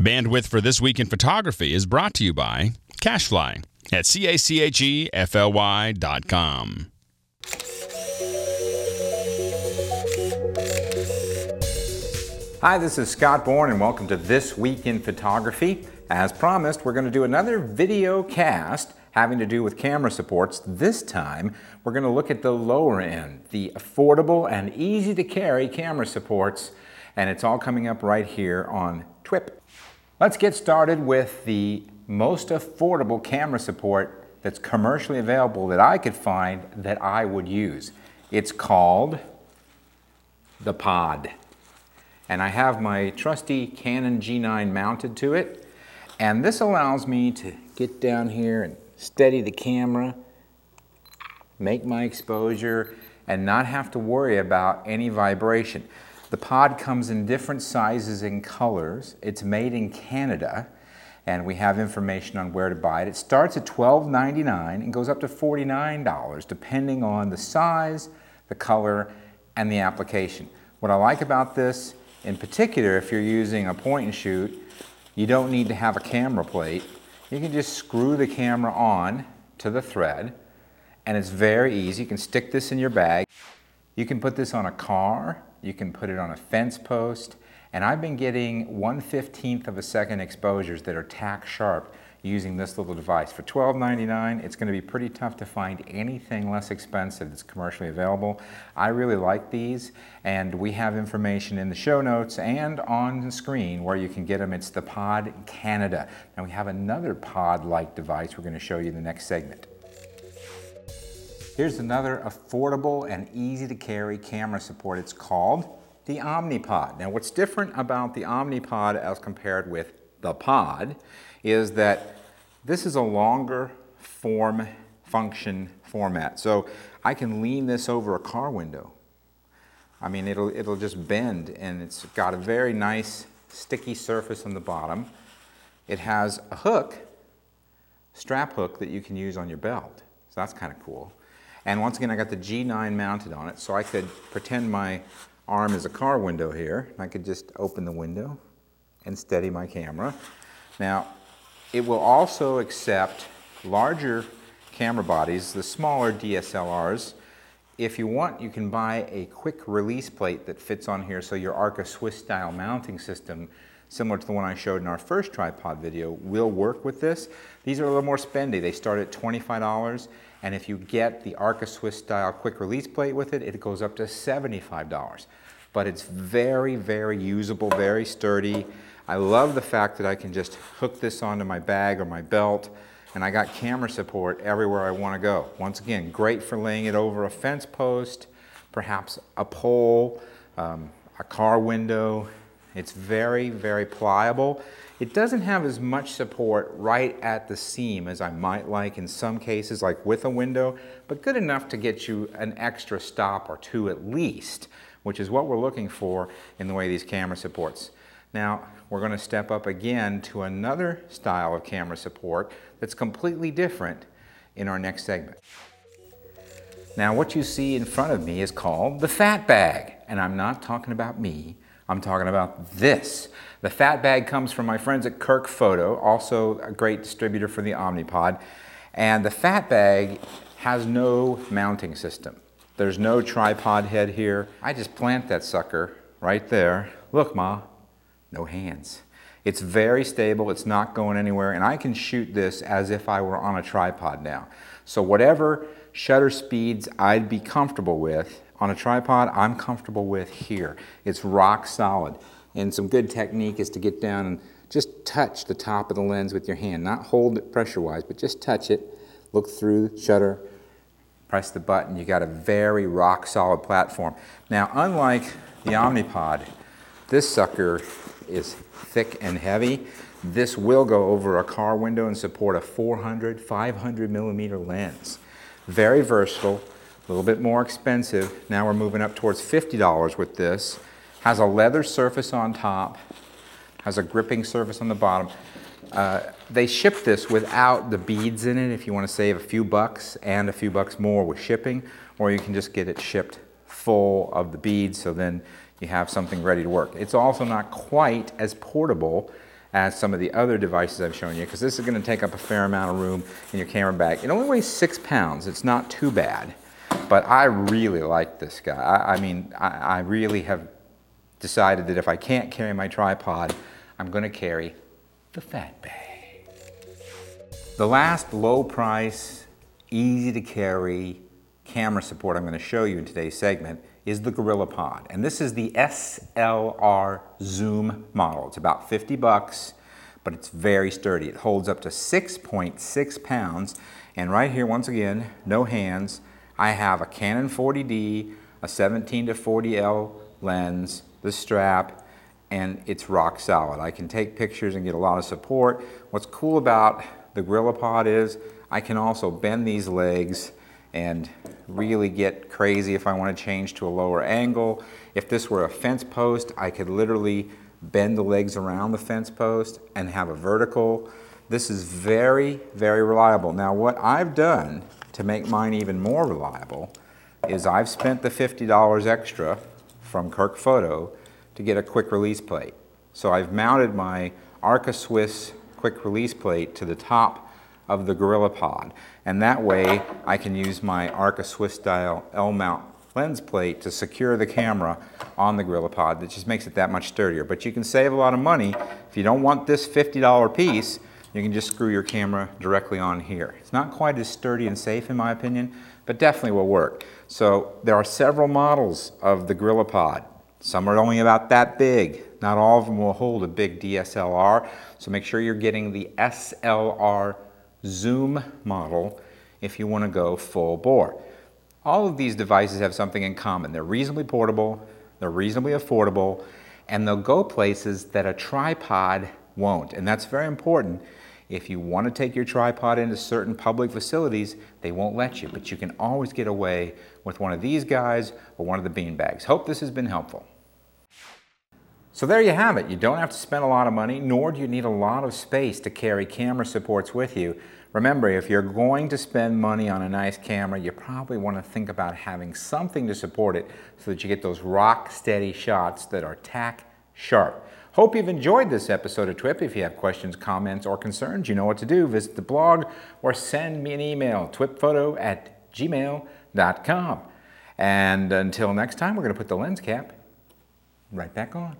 Bandwidth for This Week in Photography is brought to you by Cachefly at C-A-C-H-E-F-L-Y dot com. Hi, this is Scott Bourne and welcome to This Week in Photography. As promised, we're going to do another video cast having to do with camera supports. This time, we're going to look at the lower end, the affordable and easy to carry camera supports, and it's all coming up right here on TWIP. Let's get started with the most affordable camera support that's commercially available that I could find that I would use. It's called the Pod. And I have my trusty Canon G9 mounted to it. And this allows me to get down here and steady the camera, make my exposure, and not have to worry about any vibration. The pod comes in different sizes and colors. It's made in Canada, and we have information on where to buy it. It starts at $12.99 and goes up to $49, depending on the size, the color, and the application. What I like about this, in particular, if you're using a point and shoot, you don't need to have a camera plate. You can just screw the camera on to the thread, and it's very easy. You can stick this in your bag. You can put this on a car, you can put it on a fence post, and I've been getting 1 15th of a second exposures that are tack sharp using this little device. For $12.99, it's going to be pretty tough to find anything less expensive that's commercially available. I really like these, and we have information in the show notes and on the screen where you can get them. It's the Pod Canada. Now we have another pod-like device we're going to show you in the next segment. Here's another affordable and easy to carry camera support. It's called the Omnipod. Now what's different about the Omnipod as compared with the Pod is that this is a longer form function format. So I can lean this over a car window. I mean, it'll, it'll just bend and it's got a very nice sticky surface on the bottom. It has a hook, strap hook that you can use on your belt. So that's kind of cool. And once again, I got the G9 mounted on it, so I could pretend my arm is a car window here. I could just open the window and steady my camera. Now, it will also accept larger camera bodies, the smaller DSLRs. If you want, you can buy a quick release plate that fits on here so your Arca Swiss style mounting system similar to the one I showed in our first tripod video, will work with this. These are a little more spendy. They start at $25 and if you get the Arca Swiss style quick release plate with it, it goes up to $75. But it's very, very usable, very sturdy. I love the fact that I can just hook this onto my bag or my belt and I got camera support everywhere I want to go. Once again, great for laying it over a fence post, perhaps a pole, um, a car window. It's very, very pliable. It doesn't have as much support right at the seam as I might like in some cases, like with a window, but good enough to get you an extra stop or two at least, which is what we're looking for in the way these camera supports. Now, we're going to step up again to another style of camera support that's completely different in our next segment. Now, what you see in front of me is called the fat bag, and I'm not talking about me, I'm talking about this. The fat bag comes from my friends at Kirk Photo, also a great distributor for the Omnipod. And the fat bag has no mounting system. There's no tripod head here. I just plant that sucker right there. Look, Ma, no hands. It's very stable, it's not going anywhere, and I can shoot this as if I were on a tripod now. So whatever shutter speeds I'd be comfortable with on a tripod, I'm comfortable with here. It's rock solid. And some good technique is to get down and just touch the top of the lens with your hand. Not hold it pressure-wise, but just touch it. Look through shutter, press the button. You got a very rock-solid platform. Now, unlike the Omnipod, this sucker is thick and heavy. This will go over a car window and support a 400, 500 millimeter lens. Very versatile, little bit more expensive. Now we're moving up towards $50 with this has a leather surface on top, has a gripping surface on the bottom. Uh, they ship this without the beads in it if you want to save a few bucks and a few bucks more with shipping, or you can just get it shipped full of the beads so then you have something ready to work. It's also not quite as portable as some of the other devices I've shown you, because this is going to take up a fair amount of room in your camera bag. It only weighs six pounds. It's not too bad, but I really like this guy. I, I mean, I, I really have decided that if I can't carry my tripod, I'm going to carry the fat bag. The last low price, easy to carry camera support I'm going to show you in today's segment is the GorillaPod. And this is the SLR Zoom model. It's about 50 bucks, but it's very sturdy. It holds up to 6.6 pounds. And right here, once again, no hands, I have a Canon 40D, a 17 to 40L lens, the strap, and it's rock solid. I can take pictures and get a lot of support. What's cool about the GorillaPod is I can also bend these legs and really get crazy if I want to change to a lower angle. If this were a fence post, I could literally bend the legs around the fence post and have a vertical. This is very, very reliable. Now what I've done to make mine even more reliable is I've spent the $50 extra from Kirk Photo to get a quick release plate. So I've mounted my Arca Swiss quick release plate to the top of the Gorilla Pod. And that way I can use my Arca Swiss style L-mount lens plate to secure the camera on the GorillaPod. That just makes it that much sturdier. But you can save a lot of money. If you don't want this $50 piece, you can just screw your camera directly on here. It's not quite as sturdy and safe in my opinion, but definitely will work. So there are several models of the GorillaPod. Some are only about that big. Not all of them will hold a big DSLR, so make sure you're getting the SLR Zoom model if you want to go full bore. All of these devices have something in common. They're reasonably portable, they're reasonably affordable, and they'll go places that a tripod won't. And that's very important. If you want to take your tripod into certain public facilities, they won't let you, but you can always get away with one of these guys or one of the bean bags. Hope this has been helpful. So there you have it. You don't have to spend a lot of money, nor do you need a lot of space to carry camera supports with you. Remember, if you're going to spend money on a nice camera, you probably want to think about having something to support it so that you get those rock steady shots that are tack sharp. Hope you've enjoyed this episode of TWIP. If you have questions, comments, or concerns, you know what to do. Visit the blog or send me an email, twipphoto at gmail.com. And until next time, we're going to put the lens cap right back on.